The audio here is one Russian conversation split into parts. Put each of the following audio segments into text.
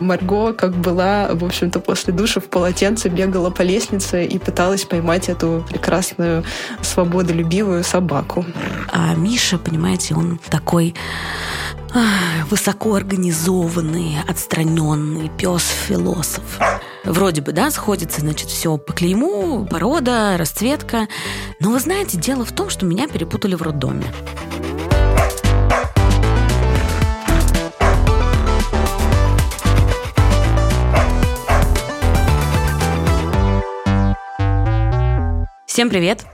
Марго, как была, в общем-то, после душа в полотенце бегала по лестнице и пыталась поймать эту прекрасную, свободолюбивую собаку. А Миша, понимаете, он такой высокоорганизованный, отстраненный пес-философ. Вроде бы, да, сходится, значит, все по клейму, порода, расцветка. Но вы знаете, дело в том, что меня перепутали в роддоме. Всем привет!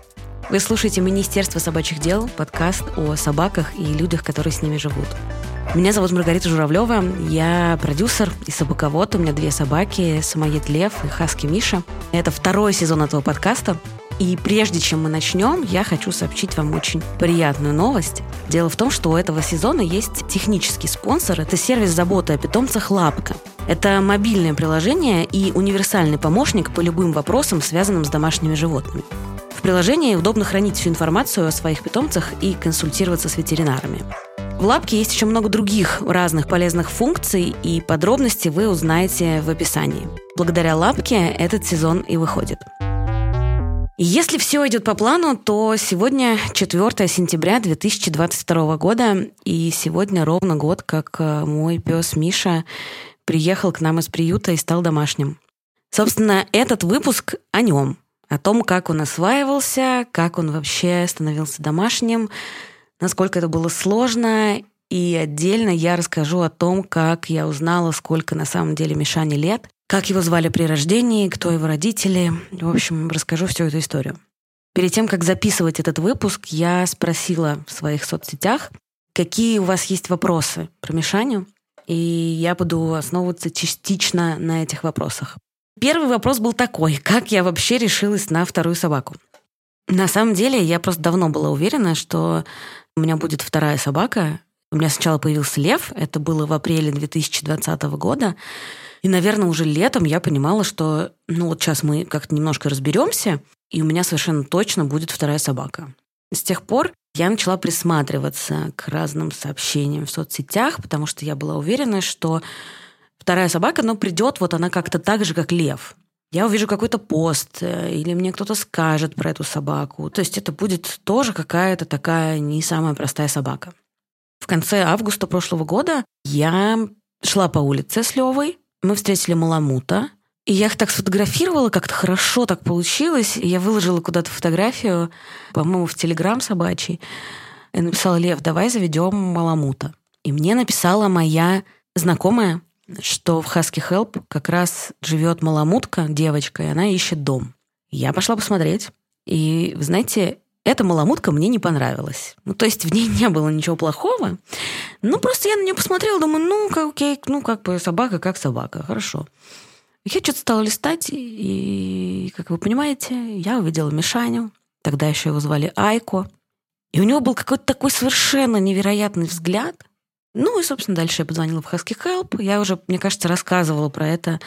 Вы слушаете Министерство собачьих дел, подкаст о собаках и людях, которые с ними живут. Меня зовут Маргарита Журавлева, я продюсер и собаковод. У меня две собаки, самоед Лев и Хаски Миша. Это второй сезон этого подкаста. И прежде чем мы начнем, я хочу сообщить вам очень приятную новость. Дело в том, что у этого сезона есть технический спонсор. Это сервис заботы о питомцах «Лапка». Это мобильное приложение и универсальный помощник по любым вопросам, связанным с домашними животными. В приложении удобно хранить всю информацию о своих питомцах и консультироваться с ветеринарами. В лапке есть еще много других разных полезных функций, и подробности вы узнаете в описании. Благодаря лапке этот сезон и выходит. Если все идет по плану, то сегодня 4 сентября 2022 года, и сегодня ровно год, как э, мой пес Миша приехал к нам из приюта и стал домашним. Собственно, этот выпуск о нем, о том, как он осваивался, как он вообще становился домашним, насколько это было сложно. И отдельно я расскажу о том, как я узнала, сколько на самом деле Мишане лет, как его звали при рождении, кто его родители. В общем, расскажу всю эту историю. Перед тем, как записывать этот выпуск, я спросила в своих соцсетях, какие у вас есть вопросы про Мишаню, и я буду основываться частично на этих вопросах. Первый вопрос был такой, как я вообще решилась на вторую собаку? На самом деле, я просто давно была уверена, что у меня будет вторая собака. У меня сначала появился лев, это было в апреле 2020 года. И, наверное, уже летом я понимала, что ну вот сейчас мы как-то немножко разберемся, и у меня совершенно точно будет вторая собака. С тех пор я начала присматриваться к разным сообщениям в соцсетях, потому что я была уверена, что вторая собака, но придет, вот она как-то так же, как лев. Я увижу какой-то пост, э, или мне кто-то скажет про эту собаку. То есть это будет тоже какая-то такая не самая простая собака. В конце августа прошлого года я шла по улице с Левой, мы встретили Маламута, и я их так сфотографировала, как-то хорошо так получилось. И я выложила куда-то фотографию, по-моему, в Телеграм собачий. И написала, Лев, давай заведем Маламута. И мне написала моя знакомая, что в Husky Help как раз живет маламутка, девочка, и она ищет дом. Я пошла посмотреть. И, вы знаете, эта маламутка мне не понравилась. Ну, то есть в ней не было ничего плохого. Ну, просто я на нее посмотрела, думаю, ну, как, окей, ну, как бы собака, как собака, хорошо. Я что-то стала листать, и, как вы понимаете, я увидела Мишаню. Тогда еще его звали Айко. И у него был какой-то такой совершенно невероятный взгляд – ну и, собственно, дальше я позвонила в Husky Help. Я уже, мне кажется, рассказывала про это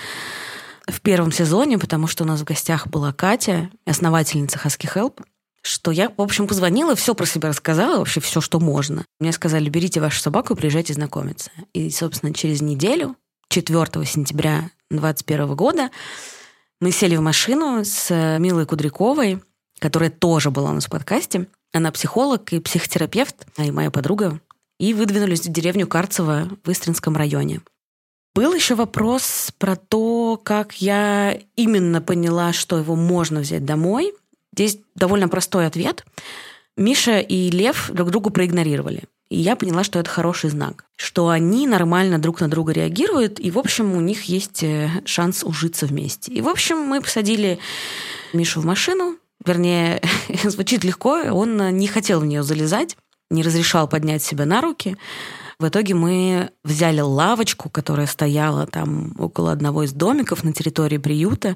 в первом сезоне, потому что у нас в гостях была Катя, основательница Husky Help, что я, в общем, позвонила, все про себя рассказала, вообще все, что можно. Мне сказали, берите вашу собаку и приезжайте знакомиться. И, собственно, через неделю, 4 сентября 2021 года, мы сели в машину с Милой Кудряковой, которая тоже была у нас в подкасте. Она психолог и психотерапевт, а и моя подруга и выдвинулись в деревню Карцево в Истринском районе. Был еще вопрос про то, как я именно поняла, что его можно взять домой. Здесь довольно простой ответ. Миша и Лев друг другу проигнорировали. И я поняла, что это хороший знак, что они нормально друг на друга реагируют, и, в общем, у них есть э, шанс ужиться вместе. И, в общем, мы посадили Мишу в машину, вернее, звучит легко, он не хотел в нее залезать, не разрешал поднять себя на руки. В итоге мы взяли лавочку, которая стояла там около одного из домиков на территории приюта.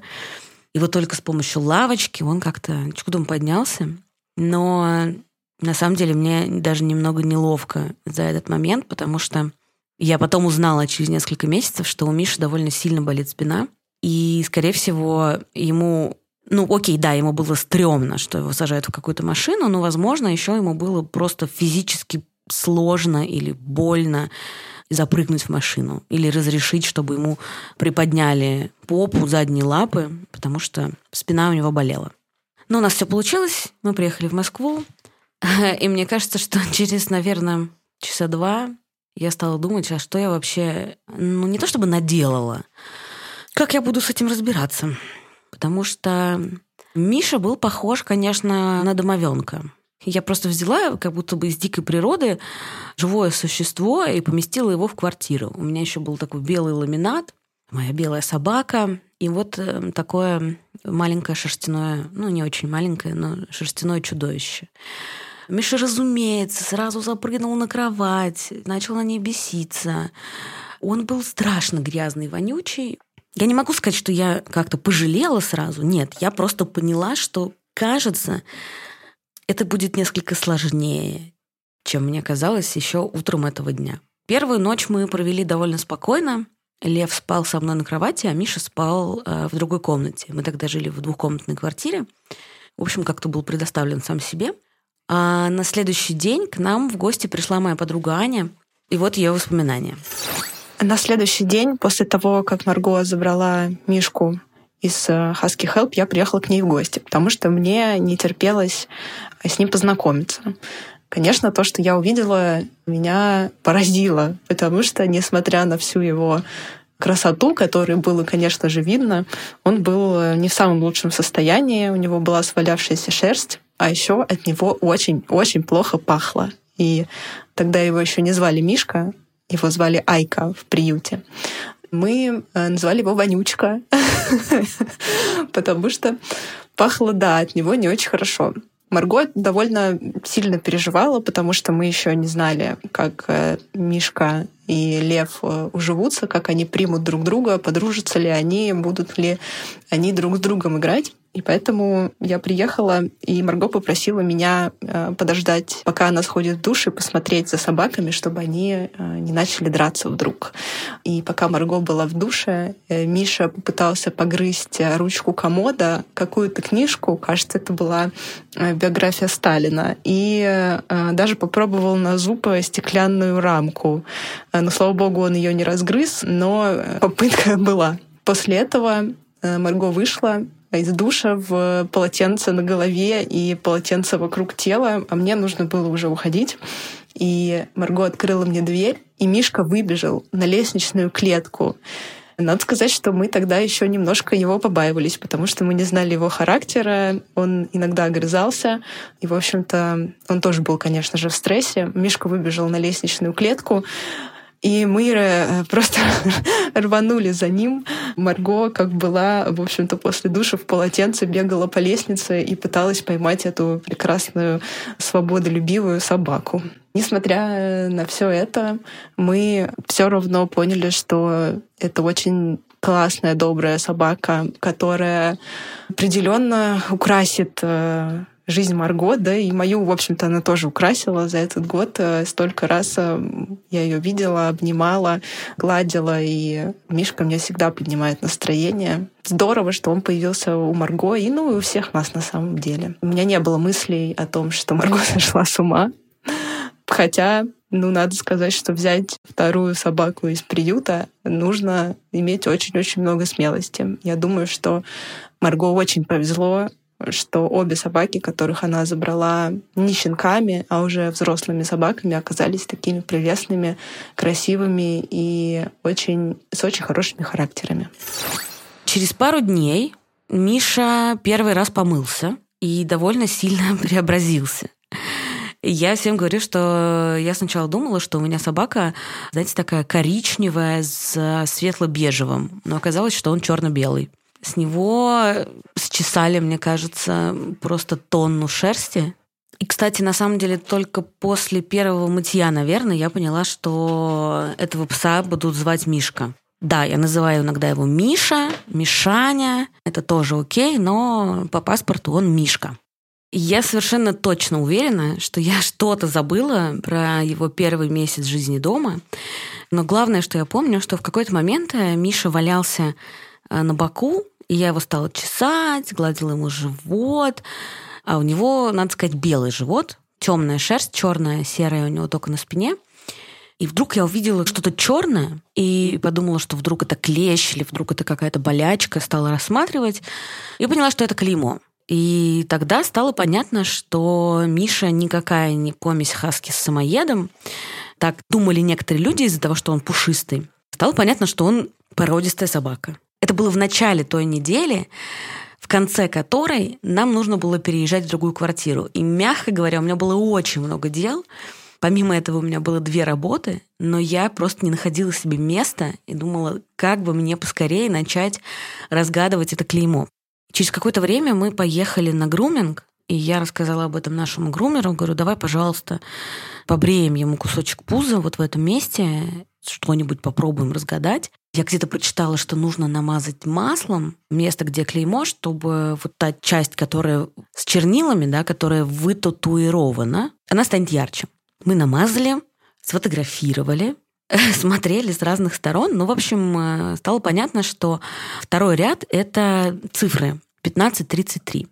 И вот только с помощью лавочки он как-то чудом поднялся. Но на самом деле мне даже немного неловко за этот момент, потому что я потом узнала через несколько месяцев, что у Миши довольно сильно болит спина. И, скорее всего, ему ну, окей, да, ему было стрёмно, что его сажают в какую-то машину, но, возможно, еще ему было просто физически сложно или больно запрыгнуть в машину. Или разрешить, чтобы ему приподняли попу, задние лапы, потому что спина у него болела. Но у нас все получилось. Мы приехали в Москву. И мне кажется, что через, наверное, часа два я стала думать, а что я вообще, ну не то чтобы наделала, как я буду с этим разбираться. Потому что Миша был похож, конечно, на домовенка. Я просто взяла как будто бы из дикой природы живое существо и поместила его в квартиру. У меня еще был такой белый ламинат, моя белая собака, и вот э, такое маленькое шерстяное, ну не очень маленькое, но шерстяное чудовище. Миша, разумеется, сразу запрыгнул на кровать, начал на ней беситься. Он был страшно грязный, вонючий. Я не могу сказать, что я как-то пожалела сразу. Нет, я просто поняла, что, кажется, это будет несколько сложнее, чем мне казалось еще утром этого дня. Первую ночь мы провели довольно спокойно. Лев спал со мной на кровати, а Миша спал э, в другой комнате. Мы тогда жили в двухкомнатной квартире. В общем, как-то был предоставлен сам себе. А на следующий день к нам в гости пришла моя подруга Аня, и вот ее воспоминания. На следующий день, после того, как Марго забрала Мишку из э, Husky Help, я приехала к ней в гости, потому что мне не терпелось с ним познакомиться. Конечно, то, что я увидела, меня поразило, потому что, несмотря на всю его красоту, которой было, конечно же, видно, он был не в самом лучшем состоянии, у него была свалявшаяся шерсть, а еще от него очень-очень плохо пахло. И тогда его еще не звали Мишка, его звали Айка в приюте. Мы э, назвали его Вонючка, потому что пахло, да, от него не очень хорошо. Марго довольно сильно переживала, потому что мы еще не знали, как э, Мишка и Лев э, уживутся, как они примут друг друга, подружатся ли они, будут ли они друг с другом играть. И поэтому я приехала, и Марго попросила меня э, подождать, пока она сходит в душ, и посмотреть за собаками, чтобы они э, не начали драться вдруг. И пока Марго была в душе, э, Миша попытался погрызть ручку комода, какую-то книжку, кажется, это была биография Сталина, и даже попробовал на зуб стеклянную рамку. Но, слава богу, он ее не разгрыз, но попытка была. После этого Марго вышла, из душа в полотенце на голове и полотенце вокруг тела, а мне нужно было уже уходить. И Марго открыла мне дверь, и Мишка выбежал на лестничную клетку. Надо сказать, что мы тогда еще немножко его побаивались, потому что мы не знали его характера, он иногда огрызался, и, в общем-то, он тоже был, конечно же, в стрессе. Мишка выбежал на лестничную клетку, и мы э, просто рванули за ним. Марго, как была, в общем-то, после душа в полотенце, бегала по лестнице и пыталась поймать эту прекрасную, свободолюбивую собаку. Несмотря э, на все это, мы все равно поняли, что это очень классная, добрая собака, которая определенно украсит э, жизнь Марго, да, и мою, в общем-то, она тоже украсила за этот год. Э, столько раз э, я ее видела, обнимала, гладила, и Мишка мне всегда поднимает настроение. Здорово, что он появился у Марго, и ну и у всех нас на самом деле. У меня не было мыслей о том, что Марго сошла с ума. Хотя, ну, надо сказать, что взять вторую собаку из приюта нужно иметь очень-очень много смелости. Я думаю, что Марго очень повезло что обе собаки, которых она забрала не щенками, а уже взрослыми собаками, оказались такими прелестными, красивыми и очень, с очень хорошими характерами. Через пару дней Миша первый раз помылся и довольно сильно преобразился. Я всем говорю, что я сначала думала, что у меня собака, знаете, такая коричневая с светло-бежевым, но оказалось, что он черно-белый. С него счесали, мне кажется, просто тонну шерсти. И, кстати, на самом деле только после первого мытья, наверное, я поняла, что этого пса будут звать Мишка. Да, я называю иногда его Миша, Мишаня. Это тоже окей, но по паспорту он Мишка. Я совершенно точно уверена, что я что-то забыла про его первый месяц жизни дома. Но главное, что я помню, что в какой-то момент Миша валялся э, на боку и я его стала чесать, гладила ему живот. А у него, надо сказать, белый живот, темная шерсть, черная, серая у него только на спине. И вдруг я увидела что-то черное и подумала, что вдруг это клещ или вдруг это какая-то болячка, стала рассматривать и поняла, что это клеймо. И тогда стало понятно, что Миша никакая не помесь хаски с самоедом. Так думали некоторые люди из-за того, что он пушистый. Стало понятно, что он породистая собака. Это было в начале той недели, в конце которой нам нужно было переезжать в другую квартиру. И, мягко говоря, у меня было очень много дел – Помимо этого у меня было две работы, но я просто не находила себе места и думала, как бы мне поскорее начать разгадывать это клеймо. Через какое-то время мы поехали на груминг, и я рассказала об этом нашему грумеру. Говорю, давай, пожалуйста, побреем ему кусочек пуза вот в этом месте, что-нибудь попробуем разгадать. Я где-то прочитала, что нужно намазать маслом место, где клеймо, чтобы вот та часть, которая с чернилами, да, которая вытатуирована, она станет ярче. Мы намазали, сфотографировали, смотрели с разных сторон. Ну, в общем, э, стало понятно, что второй ряд — это цифры 15-33.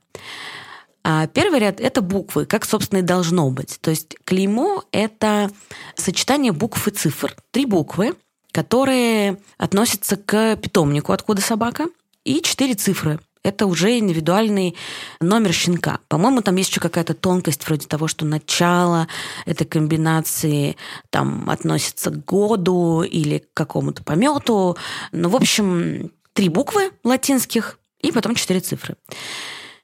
А первый ряд — это буквы, как, собственно, и должно быть. То есть клеймо — это сочетание букв и цифр. Три буквы, которые относятся к питомнику, откуда собака, и четыре цифры это уже индивидуальный номер щенка. По-моему, там есть еще какая-то тонкость вроде того, что начало этой комбинации там относится к году или к какому-то помету. Ну, в общем, три буквы латинских и потом четыре цифры.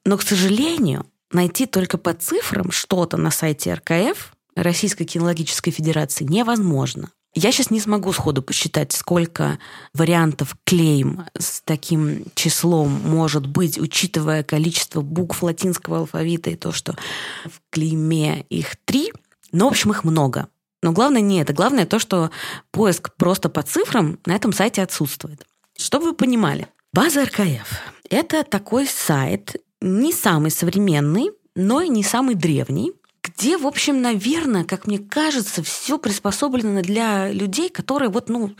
Но, к сожалению, найти только по цифрам что-то на сайте РКФ Российской кинологической федерации невозможно. Я сейчас не смогу сходу посчитать, сколько вариантов клейм с таким числом может быть, учитывая количество букв латинского алфавита и то, что в клейме их три. Но, в общем, их много. Но главное не это. Главное то, что поиск просто по цифрам на этом сайте отсутствует. Чтобы вы понимали, база РКФ – это такой сайт, не самый современный, но и не самый древний, где, в общем, наверное, как мне кажется, все приспособлено для людей, которые вот, ну,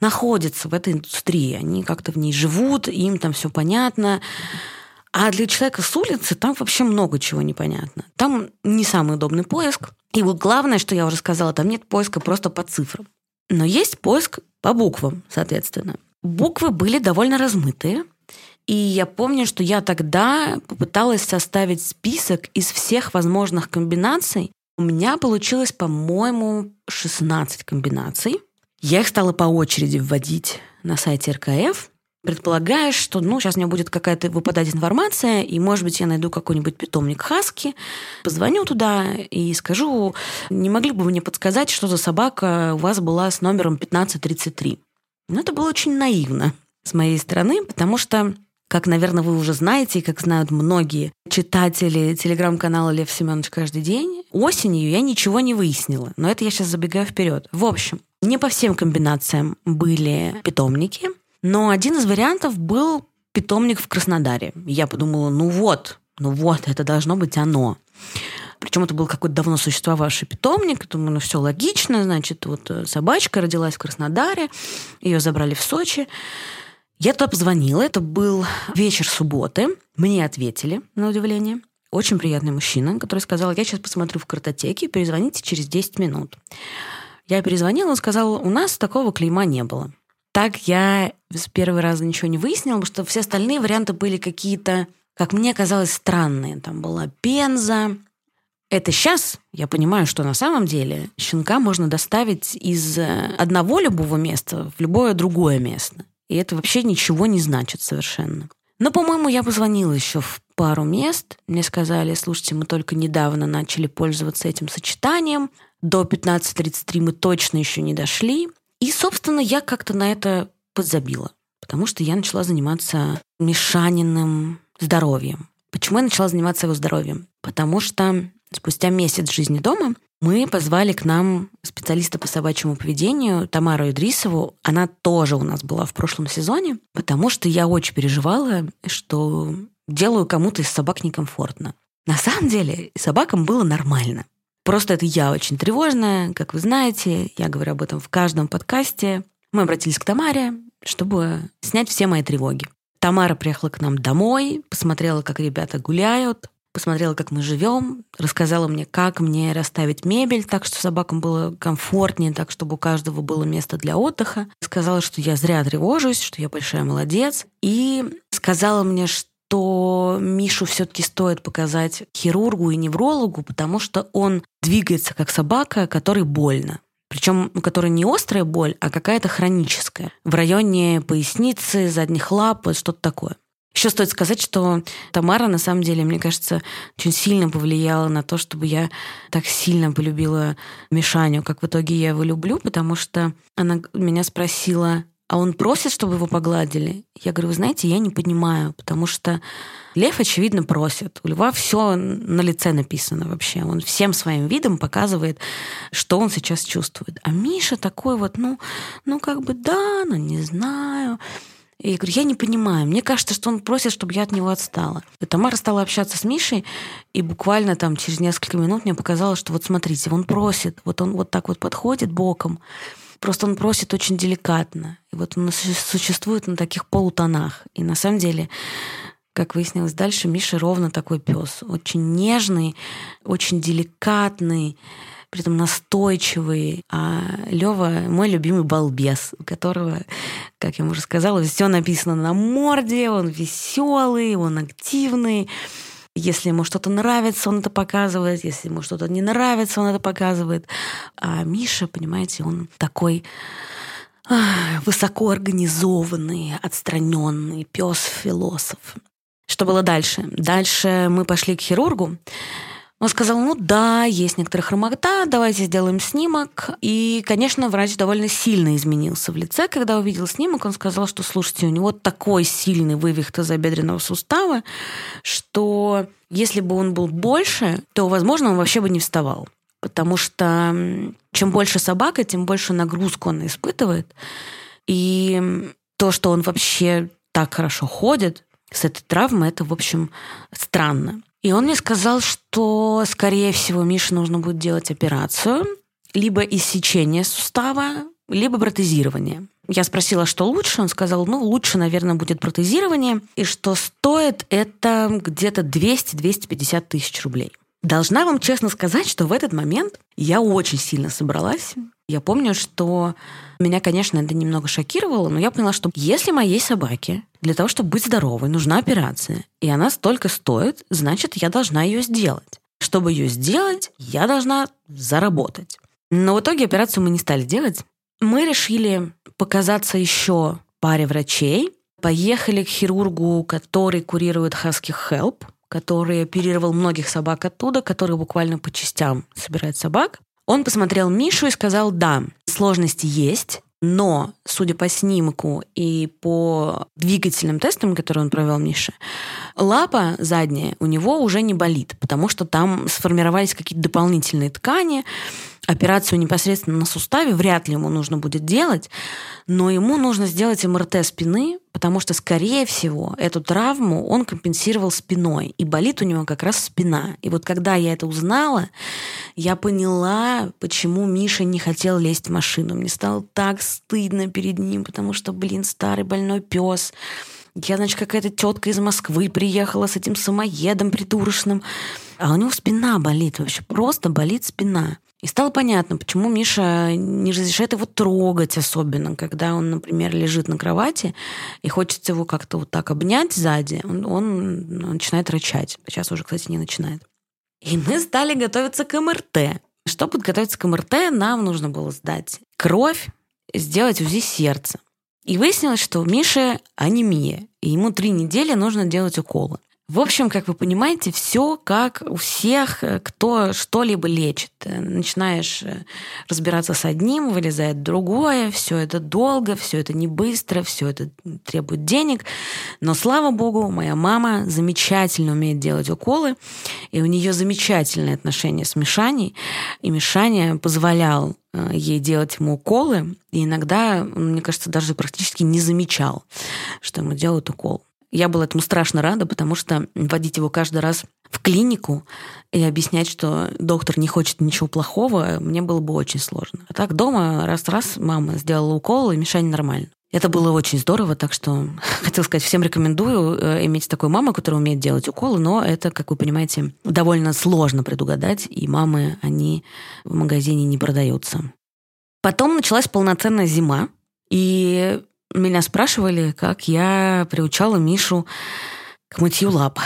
находятся в этой индустрии. Они как-то в ней живут, им там все понятно. А для человека с улицы там вообще много чего непонятно. Там не самый удобный поиск. И вот главное, что я уже сказала, там нет поиска просто по цифрам. Но есть поиск по буквам, соответственно. Буквы были довольно размытые. И я помню, что я тогда попыталась составить список из всех возможных комбинаций. У меня получилось, по-моему, 16 комбинаций. Я их стала по очереди вводить на сайте РКФ, предполагая, что ну, сейчас меня будет какая-то выпадать информация, и, может быть, я найду какой-нибудь питомник Хаски, позвоню туда и скажу, не могли бы вы мне подсказать, что за собака у вас была с номером 1533? Но это было очень наивно с моей стороны, потому что как, наверное, вы уже знаете, и как знают многие читатели телеграм-канала Лев Семенович каждый день, осенью я ничего не выяснила. Но это я сейчас забегаю вперед. В общем, не по всем комбинациям были питомники, но один из вариантов был питомник в Краснодаре. Я подумала, ну вот, ну вот, это должно быть оно. Причем это был какой-то давно существовавший питомник. Думаю, ну все логично, значит, вот э, собачка родилась в Краснодаре, ее забрали в Сочи. Я туда позвонила, это был вечер субботы. Мне ответили, на удивление. Очень приятный мужчина, который сказал, я сейчас посмотрю в картотеке, перезвоните через 10 минут. Я перезвонила, он сказал, у нас такого клейма не было. Так я с первого раза ничего не выяснила, потому что все остальные варианты были какие-то, как мне казалось, странные. Там была пенза. Это сейчас я понимаю, что на самом деле щенка можно доставить из одного любого места в любое другое место. И это вообще ничего не значит совершенно. Но, по-моему, я позвонила еще в пару мест. Мне сказали, слушайте, мы только недавно начали пользоваться этим сочетанием. До 15.33 мы точно еще не дошли. И, собственно, я как-то на это подзабила. Потому что я начала заниматься Мишаниным здоровьем. Почему я начала заниматься его здоровьем? Потому что спустя месяц жизни дома мы позвали к нам специалиста по собачьему поведению Тамару Идрисову. Она тоже у нас была в прошлом сезоне, потому что я очень переживала, что делаю кому-то из собак некомфортно. На самом деле собакам было нормально. Просто это я очень тревожная, как вы знаете, я говорю об этом в каждом подкасте. Мы обратились к Тамаре, чтобы снять все мои тревоги. Тамара приехала к нам домой, посмотрела, как ребята гуляют, посмотрела, как мы живем, рассказала мне, как мне расставить мебель так, что собакам было комфортнее, так, чтобы у каждого было место для отдыха. Сказала, что я зря тревожусь, что я большая молодец. И сказала мне, что Мишу все-таки стоит показать хирургу и неврологу, потому что он двигается как собака, которой больно. Причем, у которой не острая боль, а какая-то хроническая. В районе поясницы, задних лап, что-то такое. Еще стоит сказать, что Тамара, на самом деле, мне кажется, очень сильно повлияла на то, чтобы я так сильно полюбила Мишаню, как в итоге я его люблю, потому что она меня спросила, а он просит, чтобы его погладили. Я говорю, вы знаете, я не понимаю, потому что лев, очевидно, просит. У льва все на лице написано вообще. Он всем своим видом показывает, что он сейчас чувствует. А Миша такой вот, ну, ну как бы да, ну не знаю. И я говорю, я не понимаю. Мне кажется, что он просит, чтобы я от него отстала. И Тамара стала общаться с Мишей, и буквально там через несколько минут мне показалось, что вот смотрите, он просит, вот он вот так вот подходит боком, просто он просит очень деликатно. И вот он существует на таких полутонах. И на самом деле как выяснилось дальше, Миша ровно такой пес. Очень нежный, очень деликатный, при этом настойчивый. А Лева мой любимый балбес, у которого, как я уже сказала, все написано на морде, он веселый, он активный. Если ему что-то нравится, он это показывает. Если ему что-то не нравится, он это показывает. А Миша, понимаете, он такой высокоорганизованный, отстраненный пес-философ. Что было дальше? Дальше мы пошли к хирургу. Он сказал, ну да, есть некоторая хромота, давайте сделаем снимок. И, конечно, врач довольно сильно изменился в лице. Когда увидел снимок, он сказал, что, слушайте, у него такой сильный вывих тазобедренного сустава, что если бы он был больше, то, возможно, он вообще бы не вставал. Потому что чем больше собака, тем больше нагрузку он испытывает. И то, что он вообще так хорошо ходит с этой травмой, это, в общем, странно. И он мне сказал, что, скорее всего, Мише нужно будет делать операцию, либо иссечение сустава, либо протезирование. Я спросила, что лучше. Он сказал, ну, лучше, наверное, будет протезирование. И что стоит это где-то 200-250 тысяч рублей. Должна вам честно сказать, что в этот момент я очень сильно собралась. Я помню, что меня, конечно, это немного шокировало, но я поняла, что если моей собаке для того, чтобы быть здоровой, нужна операция, и она столько стоит, значит, я должна ее сделать. Чтобы ее сделать, я должна заработать. Но в итоге операцию мы не стали делать. Мы решили показаться еще паре врачей, поехали к хирургу, который курирует Husky Help, который оперировал многих собак оттуда, который буквально по частям собирает собак. Он посмотрел Мишу и сказал, да, сложности есть, но, судя по снимку и по двигательным тестам, которые он провел Мише, лапа задняя у него уже не болит, потому что там сформировались какие-то дополнительные ткани, операцию непосредственно на суставе вряд ли ему нужно будет делать, но ему нужно сделать МРТ спины, потому что, скорее всего, эту травму он компенсировал спиной, и болит у него как раз спина. И вот когда я это узнала, я поняла, почему Миша не хотел лезть в машину. Мне стало так стыдно перед ним, потому что, блин, старый больной пес. Я, значит, какая-то тетка из Москвы приехала с этим самоедом придурочным. А у него спина болит вообще, просто болит спина. И стало понятно, почему Миша не разрешает его трогать особенно, когда он, например, лежит на кровати и хочется его как-то вот так обнять сзади, он, он начинает рычать. Сейчас уже, кстати, не начинает. И мы стали готовиться к МРТ. Чтобы подготовиться к МРТ, нам нужно было сдать кровь, сделать УЗИ сердца. И выяснилось, что у Миши анемия, и ему три недели нужно делать уколы. В общем, как вы понимаете, все как у всех, э, кто что-либо лечит. Э, начинаешь э, разбираться с одним, вылезает другое, все это долго, все это не быстро, все это требует денег. Но слава богу, моя мама замечательно умеет делать уколы, и у нее замечательные отношения с Мишаней, и Мишаня позволял ей делать ему уколы, и иногда, мне кажется, даже практически не замечал, что ему делают укол. Я была этому страшно рада, потому что водить его каждый раз в клинику и объяснять, что доктор не хочет ничего плохого, мне было бы очень сложно. А так дома раз-раз мама сделала укол, и Мишань нормально. Это было очень здорово, так что хотел сказать, всем рекомендую э, иметь такую маму, которая умеет делать уколы, но это, как вы понимаете, довольно сложно предугадать, и мамы, они в магазине не продаются. Потом началась полноценная зима, и меня спрашивали, как я приучала Мишу к мытью лап.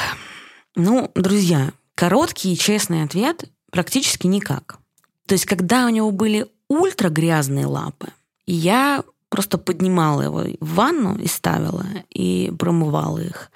Ну, друзья, короткий и честный ответ – практически никак. То есть, когда у него были ультра грязные лапы, я просто поднимала его в ванну и ставила, и промывала их.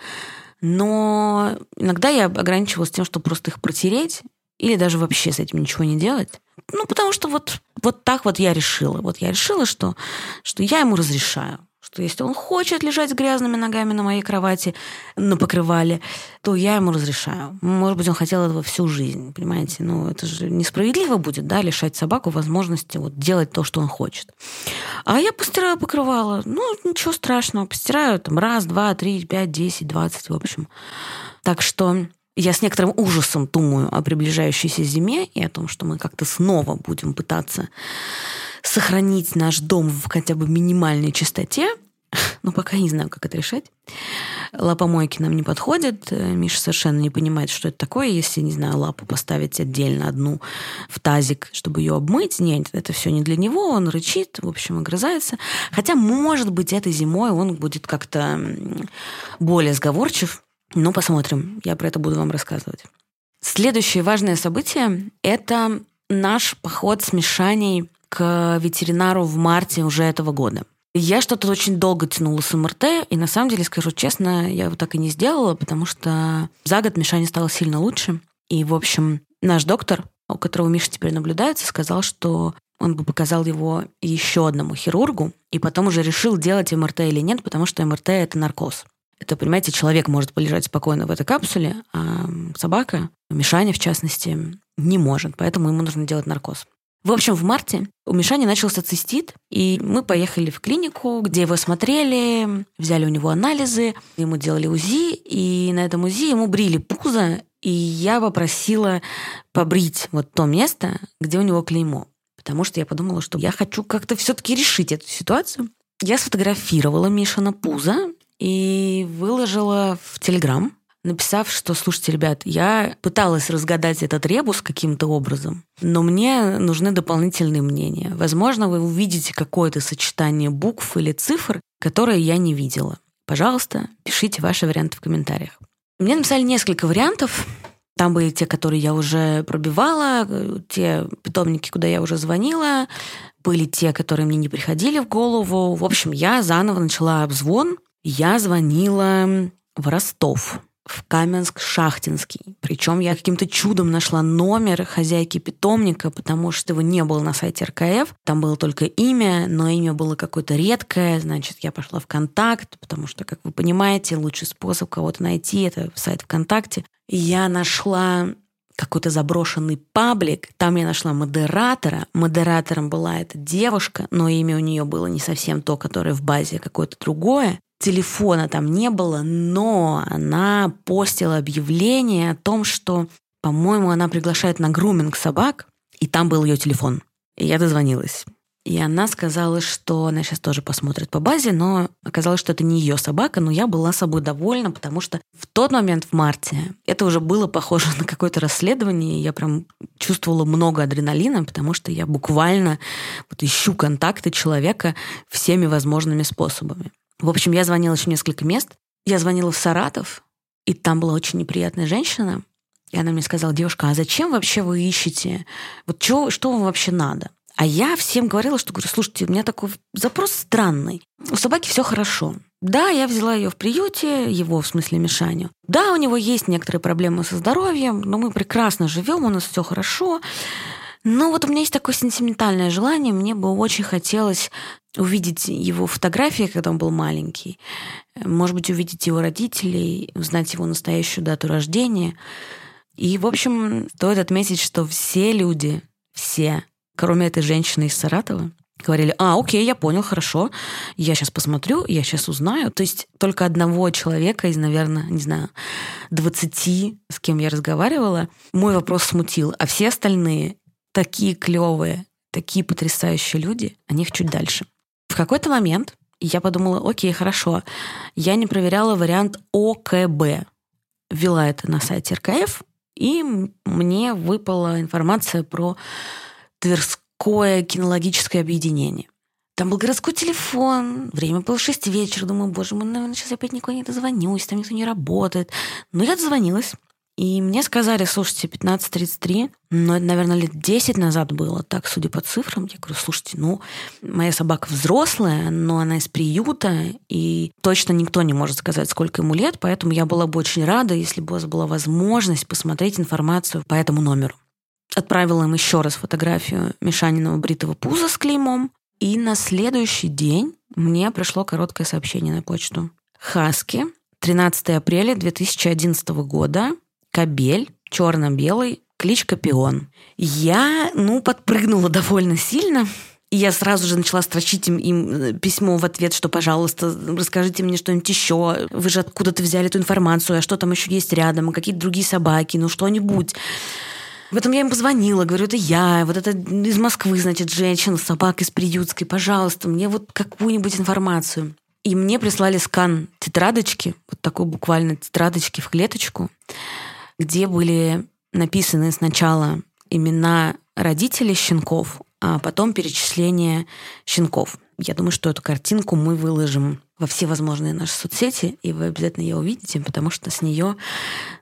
Но иногда я ограничивалась тем, чтобы просто их протереть, или даже вообще с этим ничего не делать. Ну, потому что вот, вот так вот я решила. Вот я решила, что, что я ему разрешаю что если он хочет лежать с грязными ногами на моей кровати, на покрывале, то я ему разрешаю. Может быть, он хотел этого всю жизнь, понимаете? Ну, это же несправедливо будет, да, лишать собаку возможности вот делать то, что он хочет. А я постираю покрывало. Ну, ничего страшного. Постираю там раз, два, три, пять, десять, двадцать, в общем. Так что я с некоторым ужасом думаю о приближающейся зиме и о том, что мы как-то снова будем пытаться сохранить наш дом в хотя бы минимальной чистоте, но пока не знаю, как это решать. Лапомойки нам не подходят. Миша совершенно не понимает, что это такое, если, не знаю, лапу поставить отдельно одну в тазик, чтобы ее обмыть. Нет, это все не для него, он рычит, в общем, огрызается. Хотя, может быть, этой зимой он будет как-то более сговорчив. Но посмотрим, я про это буду вам рассказывать. Следующее важное событие – это наш поход с Мишаней к ветеринару в марте уже этого года. Я что-то очень долго тянула с МРТ, и на самом деле, скажу честно, я его так и не сделала, потому что за год Мишане стало сильно лучше. И, в общем, наш доктор, у которого Миша теперь наблюдается, сказал, что он бы показал его еще одному хирургу, и потом уже решил, делать МРТ или нет, потому что МРТ – это наркоз. Это, понимаете, человек может полежать спокойно в этой капсуле, а собака, Мишаня в частности, не может, поэтому ему нужно делать наркоз. В общем, в марте у Мишани начался цистит, и мы поехали в клинику, где его смотрели, взяли у него анализы, ему делали УЗИ, и на этом УЗИ ему брили пузо, и я попросила побрить вот то место, где у него клеймо. Потому что я подумала, что я хочу как-то все-таки решить эту ситуацию. Я сфотографировала Мишина пузо и выложила в Телеграм написав, что, слушайте, ребят, я пыталась разгадать этот ребус каким-то образом, но мне нужны дополнительные мнения. Возможно, вы увидите какое-то сочетание букв или цифр, которые я не видела. Пожалуйста, пишите ваши варианты в комментариях. Мне написали несколько вариантов. Там были те, которые я уже пробивала, те питомники, куда я уже звонила, были те, которые мне не приходили в голову. В общем, я заново начала обзвон. Я звонила в Ростов в Каменск-Шахтинский. Причем я каким-то чудом нашла номер хозяйки питомника, потому что его не было на сайте РКФ. Там было только имя, но имя было какое-то редкое. Значит, я пошла в контакт, потому что, как вы понимаете, лучший способ кого-то найти — это сайт ВКонтакте. Я нашла какой-то заброшенный паблик. Там я нашла модератора. Модератором была эта девушка, но имя у нее было не совсем то, которое в базе, какое-то другое телефона там не было, но она постила объявление о том, что, по-моему, она приглашает на груминг собак, и там был ее телефон. И я дозвонилась. И она сказала, что она сейчас тоже посмотрит по базе, но оказалось, что это не ее собака, но я была собой довольна, потому что в тот момент в марте это уже было похоже на какое-то расследование, я прям чувствовала много адреналина, потому что я буквально вот ищу контакты человека всеми возможными способами. В общем, я звонила еще несколько мест. Я звонила в Саратов, и там была очень неприятная женщина. И она мне сказала, девушка, а зачем вообще вы ищете? Вот что, что вам вообще надо? А я всем говорила, что говорю, слушайте, у меня такой запрос странный. У собаки все хорошо. Да, я взяла ее в приюте, его в смысле Мишаню. Да, у него есть некоторые проблемы со здоровьем, но мы прекрасно живем, у нас все хорошо. Но вот у меня есть такое сентиментальное желание, мне бы очень хотелось увидеть его фотографии, когда он был маленький, может быть, увидеть его родителей, узнать его настоящую дату рождения. И, в общем, стоит отметить, что все люди, все, кроме этой женщины из Саратова, говорили, а, окей, я понял, хорошо, я сейчас посмотрю, я сейчас узнаю. То есть только одного человека из, наверное, не знаю, 20, с кем я разговаривала, мой вопрос смутил, а все остальные такие клевые, такие потрясающие люди, о них чуть дальше. В какой-то момент я подумала, окей, хорошо. Я не проверяла вариант ОКБ. Ввела это на сайте РКФ, и мне выпала информация про Тверское кинологическое объединение. Там был городской телефон, время было 6 вечера. Думаю, боже мой, наверное, сейчас опять никуда не дозвонюсь, там никто не работает. Но я дозвонилась. И мне сказали, слушайте, 15.33, но это, наверное, лет 10 назад было, так, судя по цифрам. Я говорю, слушайте, ну, моя собака взрослая, но она из приюта, и точно никто не может сказать, сколько ему лет, поэтому я была бы очень рада, если бы у вас была возможность посмотреть информацию по этому номеру. Отправила им еще раз фотографию Мишаниного бритого пуза с клеймом, и на следующий день мне пришло короткое сообщение на почту. Хаски, 13 апреля 2011 года, кабель, черно-белый, кличка Пион. Я, ну, подпрыгнула довольно сильно, и я сразу же начала строчить им, им э, письмо в ответ, что, пожалуйста, расскажите мне что-нибудь еще. Вы же откуда-то взяли эту информацию, а что там еще есть рядом, какие-то другие собаки, ну что-нибудь. В этом я им позвонила, говорю, это я, вот это из Москвы, значит, женщина, собака из Приютской, пожалуйста, мне вот какую-нибудь информацию. И мне прислали скан тетрадочки, вот такой буквально тетрадочки в клеточку, где были написаны сначала имена родителей щенков, а потом перечисление щенков. Я думаю, что эту картинку мы выложим во все возможные наши соцсети, и вы обязательно ее увидите, потому что с нее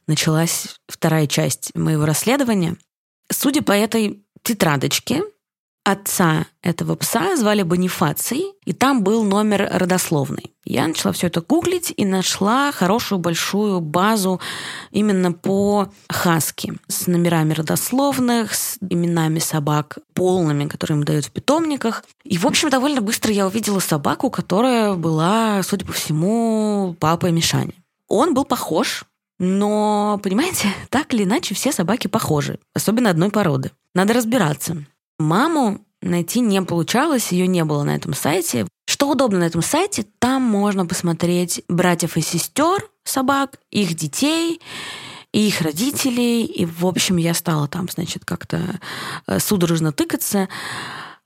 началась вторая часть моего расследования. Судя по этой тетрадочке, отца этого пса звали Бонифаций, и там был номер родословный. Я начала все это гуглить и нашла хорошую большую базу именно по хаски с номерами родословных, с именами собак полными, которые им дают в питомниках. И, в общем, довольно быстро я увидела собаку, которая была, судя по всему, папой Мишани. Он был похож но, понимаете, так или иначе все собаки похожи, особенно одной породы. Надо разбираться. Маму найти не получалось, ее не было на этом сайте. Что удобно на этом сайте, там можно посмотреть братьев и сестер собак, их детей, и их родителей. И, в общем, я стала там, значит, как-то э, судорожно тыкаться.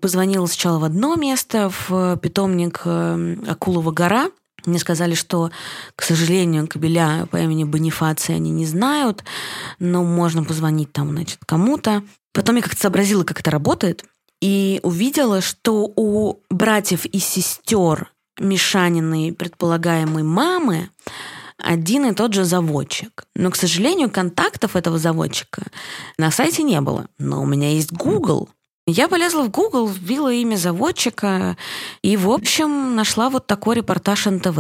Позвонила сначала в одно место, в питомник э, Акулова гора. Мне сказали, что, к сожалению, кабеля по имени Бонифация они не знают, но можно позвонить там, значит, кому-то. Потом я как-то сообразила, как это работает, и увидела, что у братьев и сестер Мишаниной предполагаемой мамы один и тот же заводчик. Но, к сожалению, контактов этого заводчика на сайте не было. Но у меня есть Google. Я полезла в Google, вбила имя заводчика и, в общем, нашла вот такой репортаж НТВ.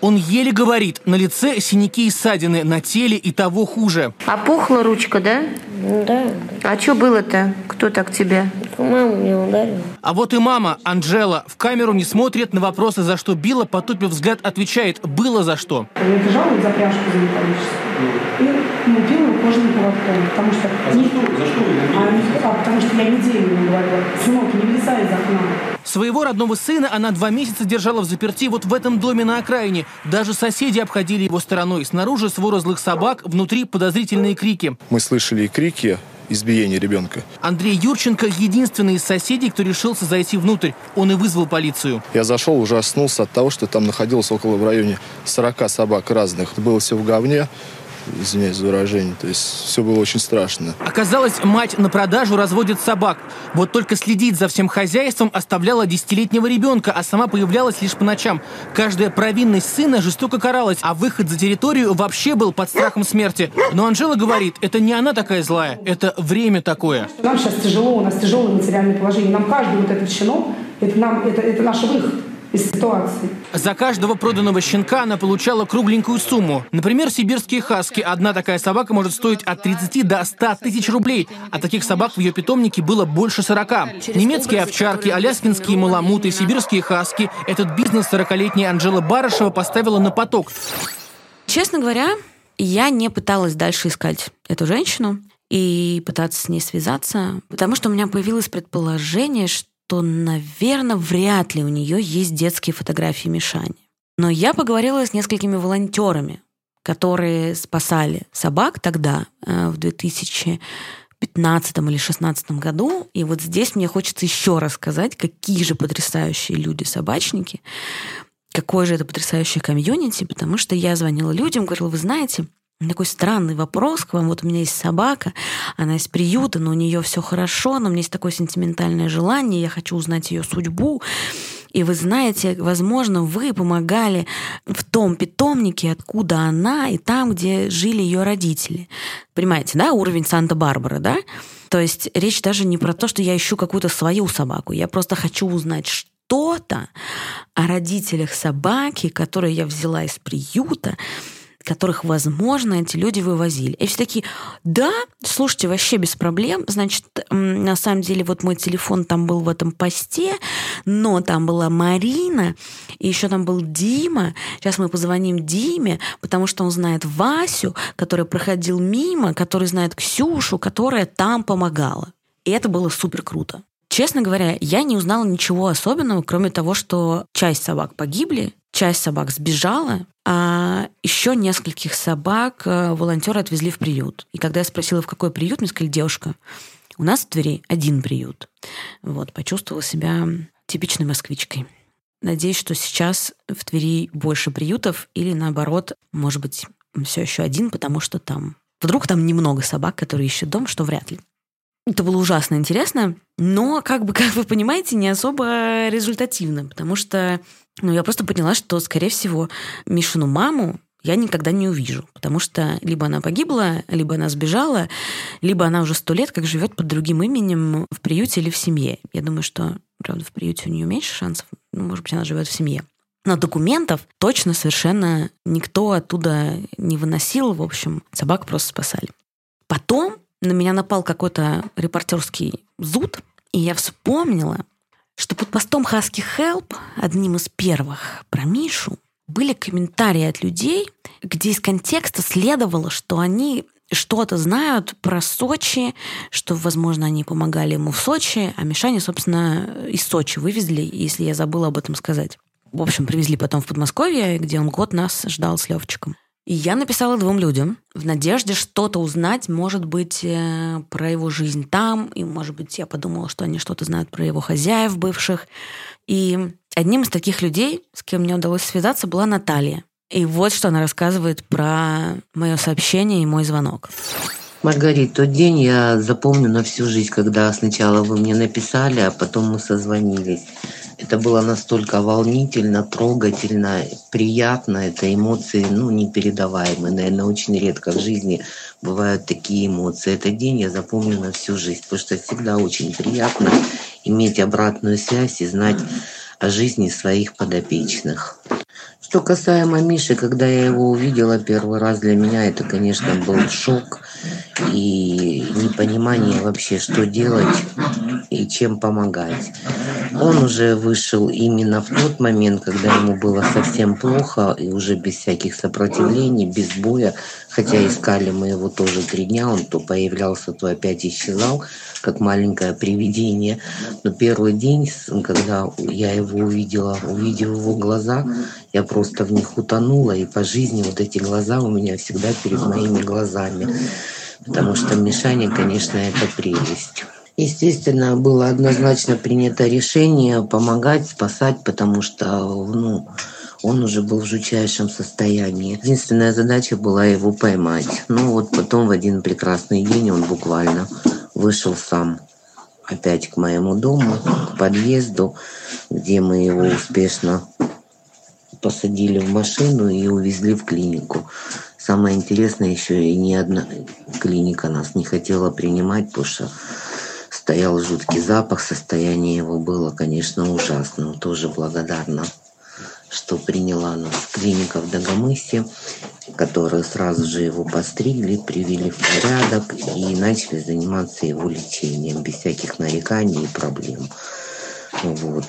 Он еле говорит, на лице синяки и ссадины, на теле и того хуже. Опухла ручка, да? Да. А что было-то? Кто так тебя? Мама мне ударила. А вот и мама, Анжела, в камеру не смотрит на вопросы, за что била, потупив взгляд, отвечает, было за что. Я держала за пряжку за металлическую кожаным поводком, потому что... А не... за что? За что вы а, а, потому что я неделю ему говорила, сынок, не вылезай из окна. Своего родного сына она два месяца держала в заперти вот в этом доме на окраине. Даже соседи обходили его стороной. Снаружи свора злых собак, внутри подозрительные крики. Мы слышали и крики, избиения ребенка. Андрей Юрченко – единственный из соседей, кто решился зайти внутрь. Он и вызвал полицию. Я зашел, ужаснулся от того, что там находилось около в районе 40 собак разных. Было все в говне извиняюсь за выражение. То есть все было очень страшно. Оказалось, мать на продажу разводит собак. Вот только следить за всем хозяйством оставляла десятилетнего ребенка, а сама появлялась лишь по ночам. Каждая провинность сына жестоко каралась, а выход за территорию вообще был под страхом смерти. Но Анжела говорит, это не она такая злая, это время такое. Нам сейчас тяжело, у нас тяжелое материальное положение. Нам каждый вот этот щенок, это, нам, это, это наш выход из ситуации. За каждого проданного щенка она получала кругленькую сумму. Например, сибирские хаски. Одна такая собака может стоить от 30 до 100 тысяч рублей, а таких собак в ее питомнике было больше 40. Немецкие овчарки, аляскинские маламуты, сибирские хаски. Этот бизнес 40-летняя Анжела Барышева поставила на поток. Честно говоря, я не пыталась дальше искать эту женщину и пытаться с ней связаться, потому что у меня появилось предположение, что то, наверное, вряд ли у нее есть детские фотографии Мишани. Но я поговорила с несколькими волонтерами, которые спасали собак тогда, э, в 2015 15 или 16 году. И вот здесь мне хочется еще рассказать, какие же потрясающие люди-собачники, какое же это потрясающее комьюнити, потому что я звонила людям, говорила, вы знаете, такой странный вопрос к вам. Вот у меня есть собака, она из приюта, но у нее все хорошо, но у меня есть такое сентиментальное желание, я хочу узнать ее судьбу. И вы знаете, возможно, вы помогали в том питомнике, откуда она, и там, где жили ее родители. Понимаете, да, уровень Санта-Барбара, да? То есть речь даже не про то, что я ищу какую-то свою собаку. Я просто хочу узнать что-то о родителях собаки, которые я взяла из приюта, которых, возможно, эти люди вывозили. И все такие, да, слушайте, вообще без проблем. Значит, на самом деле, вот мой телефон там был в этом посте, но там была Марина, и еще там был Дима. Сейчас мы позвоним Диме, потому что он знает Васю, который проходил мимо, который знает Ксюшу, которая там помогала. И это было супер круто. Честно говоря, я не узнала ничего особенного, кроме того, что часть собак погибли, часть собак сбежала, а еще нескольких собак э, волонтеры отвезли в приют. И когда я спросила, в какой приют, мне сказали, девушка, у нас в Твери один приют. Вот, почувствовала себя типичной москвичкой. Надеюсь, что сейчас в Твери больше приютов или наоборот, может быть, все еще один, потому что там вдруг там немного собак, которые ищут дом, что вряд ли. Это было ужасно интересно, но, как бы, как вы понимаете, не особо результативно, потому что ну, я просто поняла, что, скорее всего, Мишину маму я никогда не увижу, потому что либо она погибла, либо она сбежала, либо она уже сто лет как живет под другим именем в приюте или в семье. Я думаю, что, правда, в приюте у нее меньше шансов, ну, может быть, она живет в семье. Но документов точно совершенно никто оттуда не выносил. В общем, собак просто спасали. Потом на меня напал какой-то репортерский зуд, и я вспомнила, что под постом Husky Help, одним из первых про Мишу, были комментарии от людей, где из контекста следовало, что они что-то знают про Сочи, что, возможно, они помогали ему в Сочи, а Мишане, собственно, из Сочи вывезли, если я забыла об этом сказать. В общем, привезли потом в Подмосковье, где он год нас ждал с Левчиком. И я написала двум людям в надежде что-то узнать, может быть, э, про его жизнь там, и, может быть, я подумала, что они что-то знают про его хозяев бывших. И одним из таких людей, с кем мне удалось связаться, была Наталья. И вот что она рассказывает про мое сообщение и мой звонок. Маргарит, тот день я запомню на всю жизнь, когда сначала вы мне написали, а потом мы созвонились. Это было настолько волнительно, трогательно, приятно. Это эмоции, ну, непередаваемые. Наверное, очень редко в жизни бывают такие эмоции. Этот день я запомню на всю жизнь, потому что всегда очень приятно иметь обратную связь и знать о жизни своих подопечных. Что касаемо Миши, когда я его увидела первый раз, для меня это, конечно, был шок и непонимание вообще, что делать и чем помогать. Он уже вышел именно в тот момент, когда ему было совсем плохо, и уже без всяких сопротивлений, без боя, хотя искали мы его тоже три дня, он то появлялся, то опять исчезал, как маленькое привидение. Но первый день, когда я его увидела, увидев его глаза, я просто в них утонула, и по жизни вот эти глаза у меня всегда перед моими глазами. Потому что Мишаня, конечно, это прелесть. Естественно, было однозначно принято решение помогать, спасать, потому что ну, он уже был в жутчайшем состоянии. Единственная задача была его поймать. Ну вот потом в один прекрасный день он буквально вышел сам опять к моему дому, к подъезду, где мы его успешно посадили в машину и увезли в клинику. Самое интересное еще и ни одна клиника нас не хотела принимать, потому что стоял жуткий запах, состояние его было, конечно, ужасным. Тоже благодарна, что приняла нас клиника в Дагомысе, которые сразу же его постригли, привели в порядок и начали заниматься его лечением без всяких нареканий и проблем. Вот.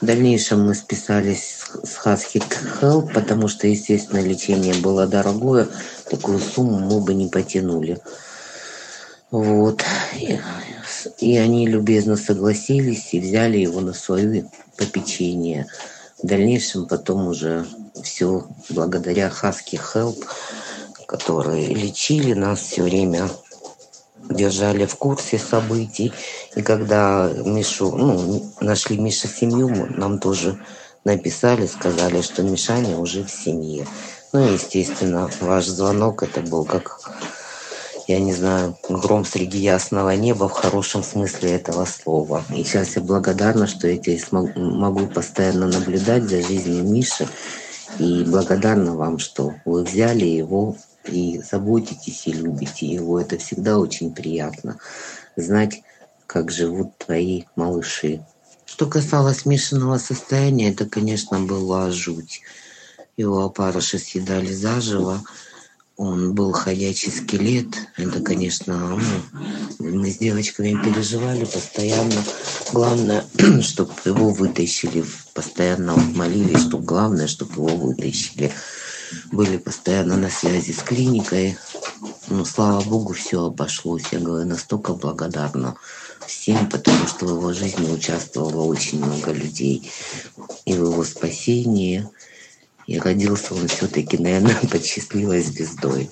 В дальнейшем мы списались с Husky Help, потому что, естественно, лечение было дорогое. Такую сумму мы бы не потянули. Вот. И, и они любезно согласились и взяли его на свое попечение. В дальнейшем потом уже все благодаря Husky Help, которые лечили нас все время держали в курсе событий. И когда Мишу, ну, нашли Миша семью, нам тоже написали, сказали, что Мишаня уже в семье. Ну, естественно, ваш звонок это был как, я не знаю, гром среди ясного неба в хорошем смысле этого слова. И сейчас я благодарна, что я здесь могу постоянно наблюдать за жизнью Миши. И благодарна вам, что вы взяли его и заботитесь и любите его. Это всегда очень приятно знать, как живут твои малыши. Что касалось Мишиного состояния, это, конечно, была жуть. Его опарыши съедали заживо. Он был ходячий скелет. Это, конечно, ну, мы с девочками переживали постоянно. Главное, чтобы его вытащили. Постоянно молились, что главное, чтобы его вытащили были постоянно на связи с клиникой. Но, слава богу, все обошлось. Я говорю, настолько благодарна всем, потому что в его жизни участвовало очень много людей. И в его спасении. И родился он все-таки, наверное, под счастливой звездой.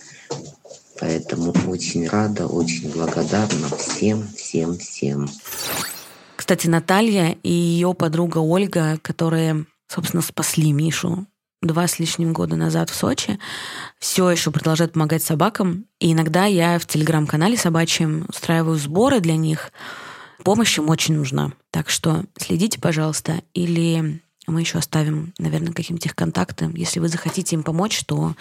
Поэтому очень рада, очень благодарна всем, всем, всем. Кстати, Наталья и ее подруга Ольга, которые, собственно, спасли Мишу два с лишним года назад в Сочи, все еще продолжает помогать собакам. И иногда я в телеграм-канале собачьем устраиваю сборы для них. Помощь им очень нужна. Так что следите, пожалуйста. Или мы еще оставим, наверное, каким-то их контакты. Если вы захотите им помочь, то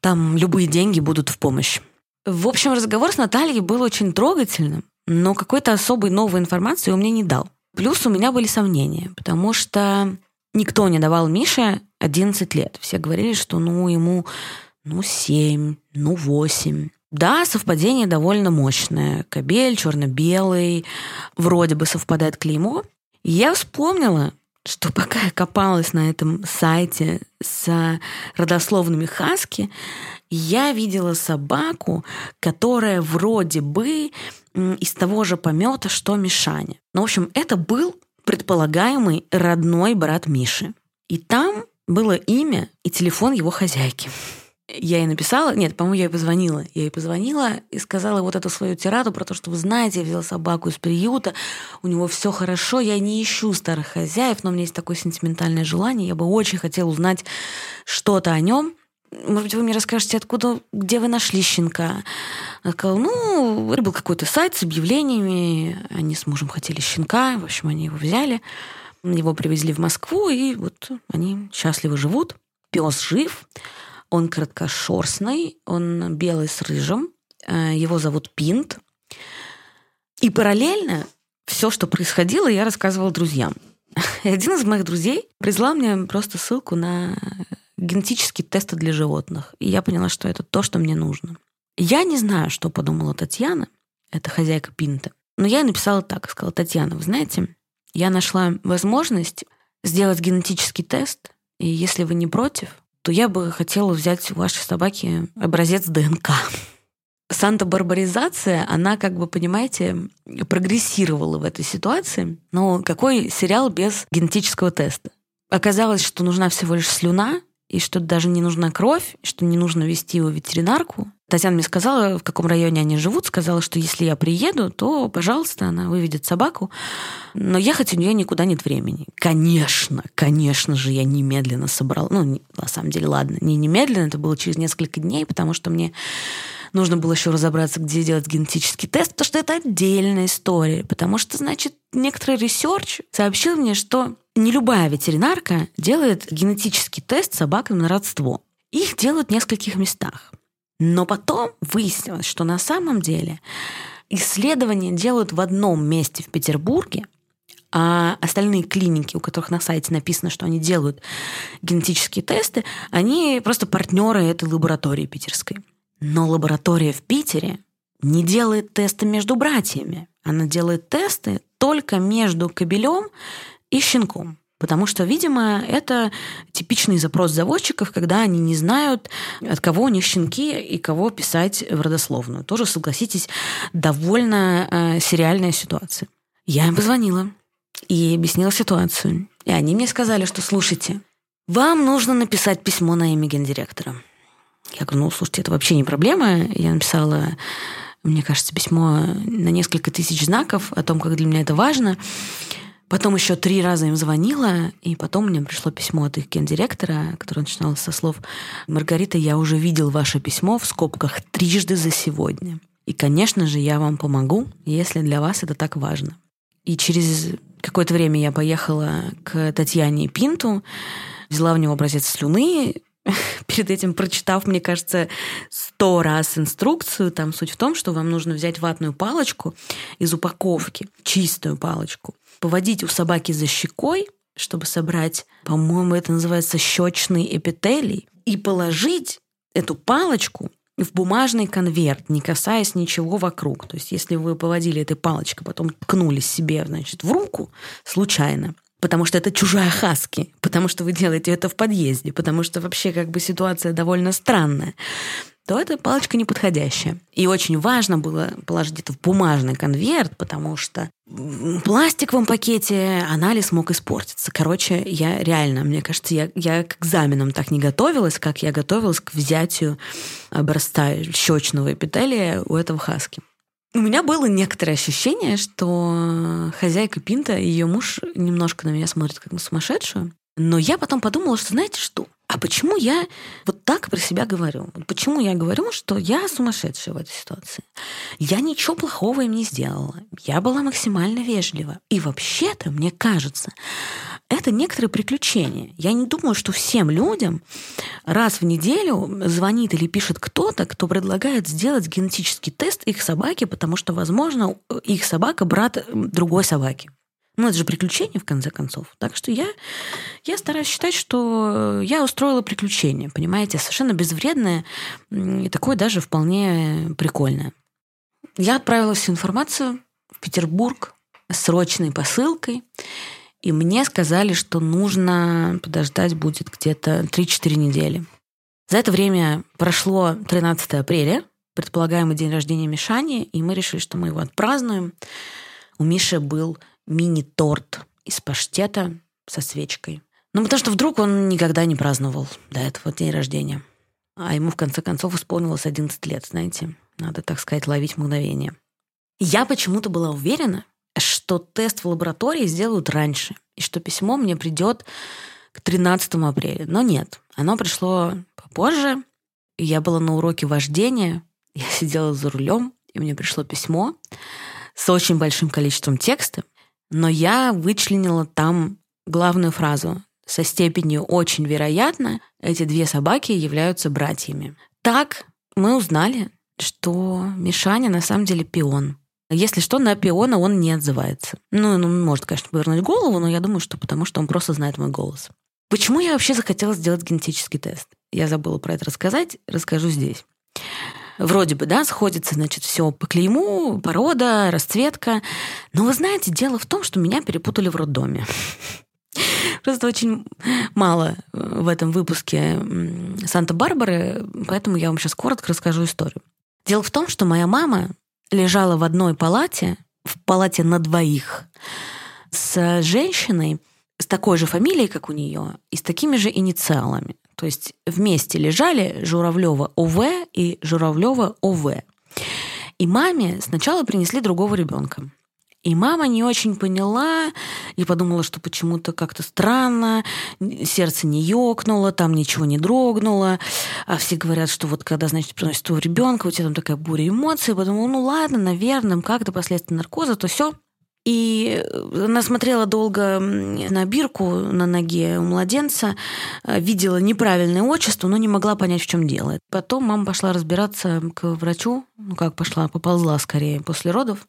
там любые деньги будут в помощь. В общем, разговор с Натальей был очень трогательным, но какой-то особой новой информации он мне не дал. Плюс у меня были сомнения, потому что никто не давал Мише 11 лет. Все говорили, что ну ему ну 7, ну 8. Да, совпадение довольно мощное. Кабель черно-белый, вроде бы совпадает клеймо. Я вспомнила, что пока я копалась на этом сайте с родословными хаски, я видела собаку, которая вроде бы из того же помета, что Мишаня. Ну, в общем, это был предполагаемый родной брат Миши. И там было имя и телефон его хозяйки. Я ей написала, нет, по-моему, я ей позвонила. Я ей позвонила и сказала вот эту свою тираду про то, что вы знаете, я взяла собаку из приюта, у него все хорошо, я не ищу старых хозяев, но у меня есть такое сентиментальное желание, я бы очень хотела узнать что-то о нем. Может быть, вы мне расскажете, откуда, где вы нашли щенка? Она сказала, ну, это был какой-то сайт с объявлениями, они с мужем хотели щенка, в общем, они его взяли. Его привезли в Москву, и вот они счастливо живут. Пес жив, он краткошерстный, он белый с рыжим, э, его зовут Пинт. И параллельно все, что происходило, я рассказывала друзьям. И один из моих друзей прислал мне просто ссылку на генетические тесты для животных. И я поняла, что это то, что мне нужно. Я не знаю, что подумала Татьяна, это хозяйка Пинта. Но я ей написала так, сказала, Татьяна, вы знаете, я нашла возможность сделать генетический тест, и если вы не против, то я бы хотела взять у вашей собаки образец ДНК. Санта-барбаризация, она, как бы, понимаете, прогрессировала в этой ситуации. Но какой сериал без генетического теста? Оказалось, что нужна всего лишь слюна, и что даже не нужна кровь, что не нужно вести его в ветеринарку. Татьяна мне сказала, в каком районе они живут, сказала, что если я приеду, то, пожалуйста, она выведет собаку, но ехать у нее никуда нет времени. Конечно, конечно же, я немедленно собрала, ну, на самом деле, ладно, не немедленно, это было через несколько дней, потому что мне нужно было еще разобраться, где делать генетический тест, потому что это отдельная история, потому что, значит, некоторый research сообщил мне, что не любая ветеринарка делает генетический тест собакам на родство. Их делают в нескольких местах. Но потом выяснилось, что на самом деле исследования делают в одном месте в Петербурге, а остальные клиники, у которых на сайте написано, что они делают генетические тесты, они просто партнеры этой лаборатории питерской. Но лаборатория в Питере не делает тесты между братьями. Она делает тесты только между кобелем и щенком. Потому что, видимо, это типичный запрос заводчиков, когда они не знают, от кого у них щенки и кого писать в родословную. Тоже, согласитесь, довольно э, сериальная ситуация. Я им позвонила и объяснила ситуацию. И они мне сказали, что, слушайте, вам нужно написать письмо на имя гендиректора. Я говорю, ну, слушайте, это вообще не проблема. Я написала мне кажется, письмо на несколько тысяч знаков о том, как для меня это важно. Потом еще три раза им звонила, и потом мне пришло письмо от их гендиректора, которое начиналось со слов «Маргарита, я уже видел ваше письмо в скобках трижды за сегодня. И, конечно же, я вам помогу, если для вас это так важно». И через какое-то время я поехала к Татьяне Пинту, взяла у него образец слюны, перед этим прочитав, мне кажется, сто раз инструкцию. Там суть в том, что вам нужно взять ватную палочку из упаковки, чистую палочку, поводить у собаки за щекой, чтобы собрать, по-моему, это называется щечный эпителий, и положить эту палочку в бумажный конверт, не касаясь ничего вокруг. То есть, если вы поводили этой палочкой, потом ткнули себе, значит, в руку случайно, потому что это чужая хаски, потому что вы делаете это в подъезде, потому что вообще как бы ситуация довольно странная, то эта палочка неподходящая. И очень важно было положить это в бумажный конверт, потому что в пластиковом пакете анализ мог испортиться. Короче, я реально, мне кажется, я, я к экзаменам так не готовилась, как я готовилась к взятию образца щечного эпителия у этого хаски. У меня было некоторое ощущение, что хозяйка Пинта и ее муж немножко на меня смотрят как на сумасшедшую. Но я потом подумала, что знаете что? А почему я вот так про себя говорю? Почему я говорю, что я сумасшедшая в этой ситуации? Я ничего плохого им не сделала. Я была максимально вежлива. И вообще-то, мне кажется, это некоторое приключение. Я не думаю, что всем людям раз в неделю звонит или пишет кто-то, кто предлагает сделать генетический тест их собаки, потому что, возможно, их собака брат другой собаки. Ну, это же приключение, в конце концов. Так что я, я стараюсь считать, что я устроила приключение, понимаете, совершенно безвредное и такое даже вполне прикольное. Я отправила всю информацию в Петербург с срочной посылкой, и мне сказали, что нужно подождать будет где-то 3-4 недели. За это время прошло 13 апреля, предполагаемый день рождения Мишани, и мы решили, что мы его отпразднуем. У Миши был мини-торт из паштета со свечкой. Ну, потому что вдруг он никогда не праздновал до этого день рождения. А ему, в конце концов, исполнилось 11 лет, знаете. Надо, так сказать, ловить мгновение. Я почему-то была уверена, что тест в лаборатории сделают раньше, и что письмо мне придет к 13 апреля. Но нет, оно пришло попозже, и я была на уроке вождения, я сидела за рулем, и мне пришло письмо с очень большим количеством текста, но я вычленила там главную фразу. Со степенью «очень вероятно» эти две собаки являются братьями. Так мы узнали, что Мишаня на самом деле пион. Если что, на пиона он не отзывается. Ну, он может, конечно, повернуть голову, но я думаю, что потому что он просто знает мой голос. Почему я вообще захотела сделать генетический тест? Я забыла про это рассказать, расскажу здесь вроде бы, да, сходится, значит, все по клейму, порода, расцветка. Но вы знаете, дело в том, что меня перепутали в роддоме. Просто очень мало в этом выпуске Санта-Барбары, поэтому я вам сейчас коротко расскажу историю. Дело в том, что моя мама лежала в одной палате, в палате на двоих, с женщиной с такой же фамилией, как у нее, и с такими же инициалами. То есть вместе лежали Журавлева ОВ и Журавлева ОВ. И маме сначала принесли другого ребенка. И мама не очень поняла и подумала, что почему-то как-то странно, сердце не ёкнуло, там ничего не дрогнуло. А все говорят, что вот когда, значит, приносят твоего ребенка, у тебя там такая буря эмоций. Подумала, ну ладно, наверное, как-то последствия наркоза, то все. И она смотрела долго на бирку на ноге у младенца, э, видела неправильное отчество, но не могла понять, в чем дело. Потом мама пошла разбираться к врачу, ну как пошла, поползла скорее после родов.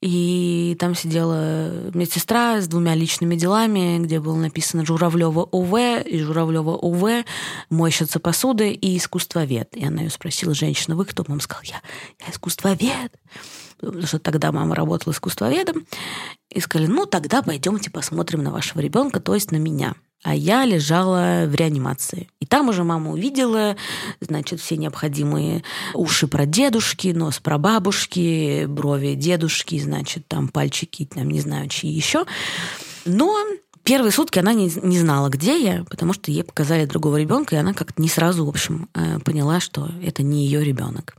И там сидела медсестра с двумя личными делами, где было написано Журавлева ОВ и Журавлева ОВ, мойщица посуды и искусствовед. И она ее спросила, женщина, вы кто? Мама сказала, я, я искусствовед потому что тогда мама работала искусствоведом, и сказали, ну, тогда пойдемте посмотрим на вашего ребенка, то есть на меня. А я лежала в реанимации. И там уже мама увидела, значит, все необходимые уши про дедушки, нос про бабушки, брови дедушки, значит, там пальчики, там не знаю, чьи еще. Но первые сутки она не, не знала, где я, потому что ей показали другого ребенка, и она как-то не сразу, в общем, э, поняла, что это не ее ребенок.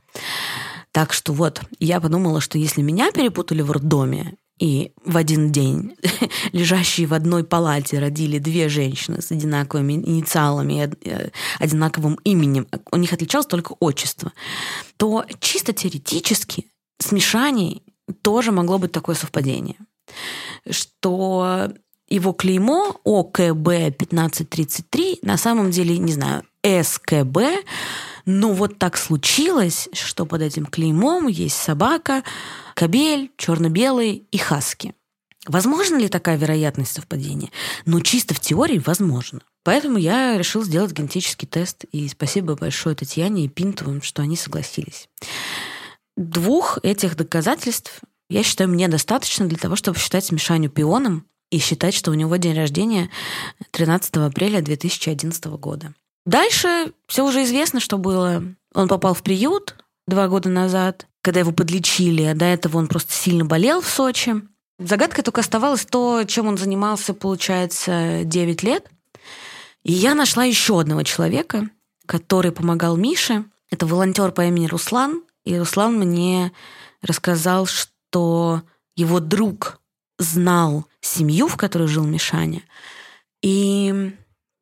Так что вот, я подумала, что если меня перепутали в роддоме, и в один день лежащие в одной палате родили две женщины с одинаковыми инициалами э, одинаковым именем, у них отличалось только отчество, то чисто теоретически с Мишаней тоже могло быть такое совпадение, что его клеймо ОКБ 1533 на самом деле, не знаю, СКБ, но вот так случилось, что под этим клеймом есть собака, кобель, черно-белый и хаски. Возможно ли такая вероятность совпадения? Ну, чисто в теории возможно. Поэтому я решил сделать генетический тест, и спасибо большое Татьяне и Пинтовым, что они согласились. Двух этих доказательств я считаю, мне достаточно для того, чтобы считать Мишаню пионом и считать, что у него день рождения 13 апреля 2011 года. Дальше все уже известно, что было. Он попал в приют два года назад, когда его подлечили, а до этого он просто сильно болел в Сочи. Загадкой только оставалось то, чем он занимался, получается, 9 лет. И я нашла еще одного человека, который помогал Мише. Это волонтер по имени Руслан. И Руслан мне рассказал, что его друг знал семью, в которой жил Мишаня. И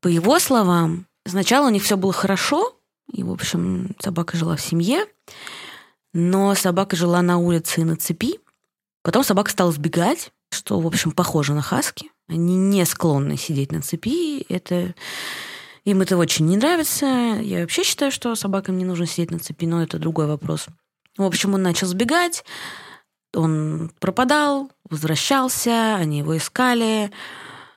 по его словам, Сначала у них все было хорошо, и, в общем, собака жила в семье, но собака жила на улице и на цепи. Потом собака стала сбегать, что, в общем, похоже на хаски. Они не склонны сидеть на цепи. Это им это очень не нравится. Я вообще считаю, что собакам не нужно сидеть на цепи, но это другой вопрос. В общем, он начал сбегать, он пропадал, возвращался, они его искали.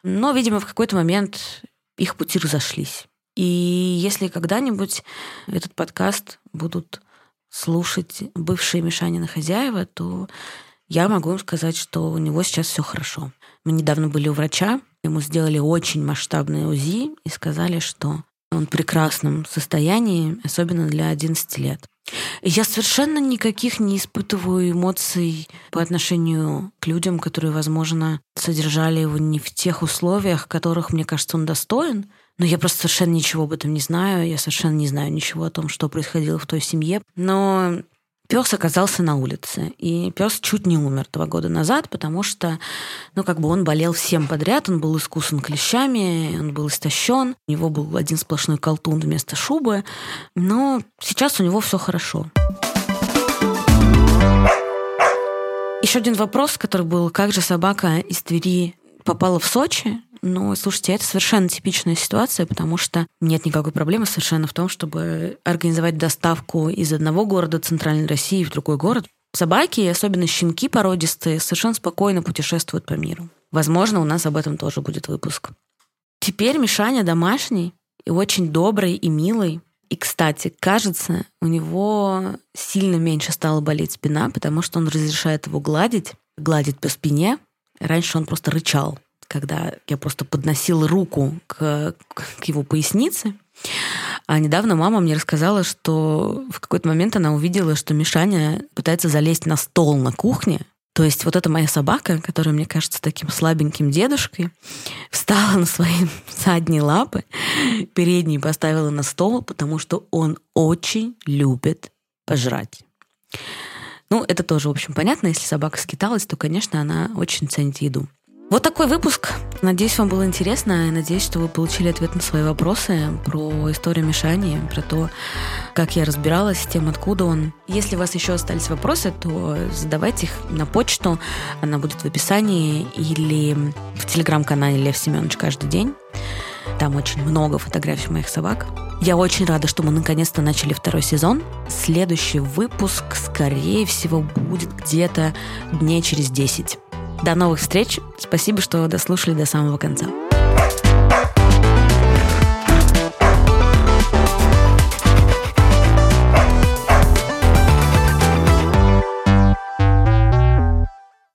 Но, видимо, в какой-то момент их пути разошлись. И если когда-нибудь этот подкаст будут слушать бывшие Мишанины хозяева, то я могу им сказать, что у него сейчас все хорошо. Мы недавно были у врача, ему сделали очень масштабное УЗИ и сказали, что он в прекрасном состоянии, особенно для 11 лет. Я совершенно никаких не испытываю эмоций по отношению к людям, которые, возможно, содержали его не в тех условиях, которых, мне кажется, он достоин. Но я просто совершенно ничего об этом не знаю. Я совершенно не знаю ничего о том, что происходило в той семье. Но пес оказался на улице. И пес чуть не умер два года назад, потому что, ну, как бы он болел всем подряд. Он был искусан клещами, он был истощен. У него был один сплошной колтун вместо шубы. Но сейчас у него все хорошо. Еще один вопрос, который был, как же собака из Твери попала в Сочи? Ну, слушайте, это совершенно типичная ситуация, потому что нет никакой проблемы совершенно в том, чтобы организовать доставку из одного города Центральной России в другой город. Собаки, особенно щенки породистые, совершенно спокойно путешествуют по миру. Возможно, у нас об этом тоже будет выпуск. Теперь Мишаня домашний и очень добрый и милый. И, кстати, кажется, у него сильно меньше стала болеть спина, потому что он разрешает его гладить, гладит по спине. Раньше он просто рычал когда я просто подносила руку к, к его пояснице. А недавно мама мне рассказала, что в какой-то момент она увидела, что Мишаня пытается залезть на стол на кухне. То есть вот эта моя собака, которая мне кажется таким слабеньким дедушкой, встала на свои задние лапы, передние поставила на стол, потому что он очень любит пожрать. Ну, это тоже, в общем, понятно. Если собака скиталась, то, конечно, она очень ценит еду. Вот такой выпуск. Надеюсь, вам было интересно. И надеюсь, что вы получили ответ на свои вопросы про историю Мишани, про то, как я разбиралась с тем, откуда он. Если у вас еще остались вопросы, то задавайте их на почту. Она будет в описании или в телеграм-канале Лев Семенович каждый день. Там очень много фотографий моих собак. Я очень рада, что мы наконец-то начали второй сезон. Следующий выпуск, скорее всего, будет где-то дней через 10. До новых встреч. Спасибо, что дослушали до самого конца.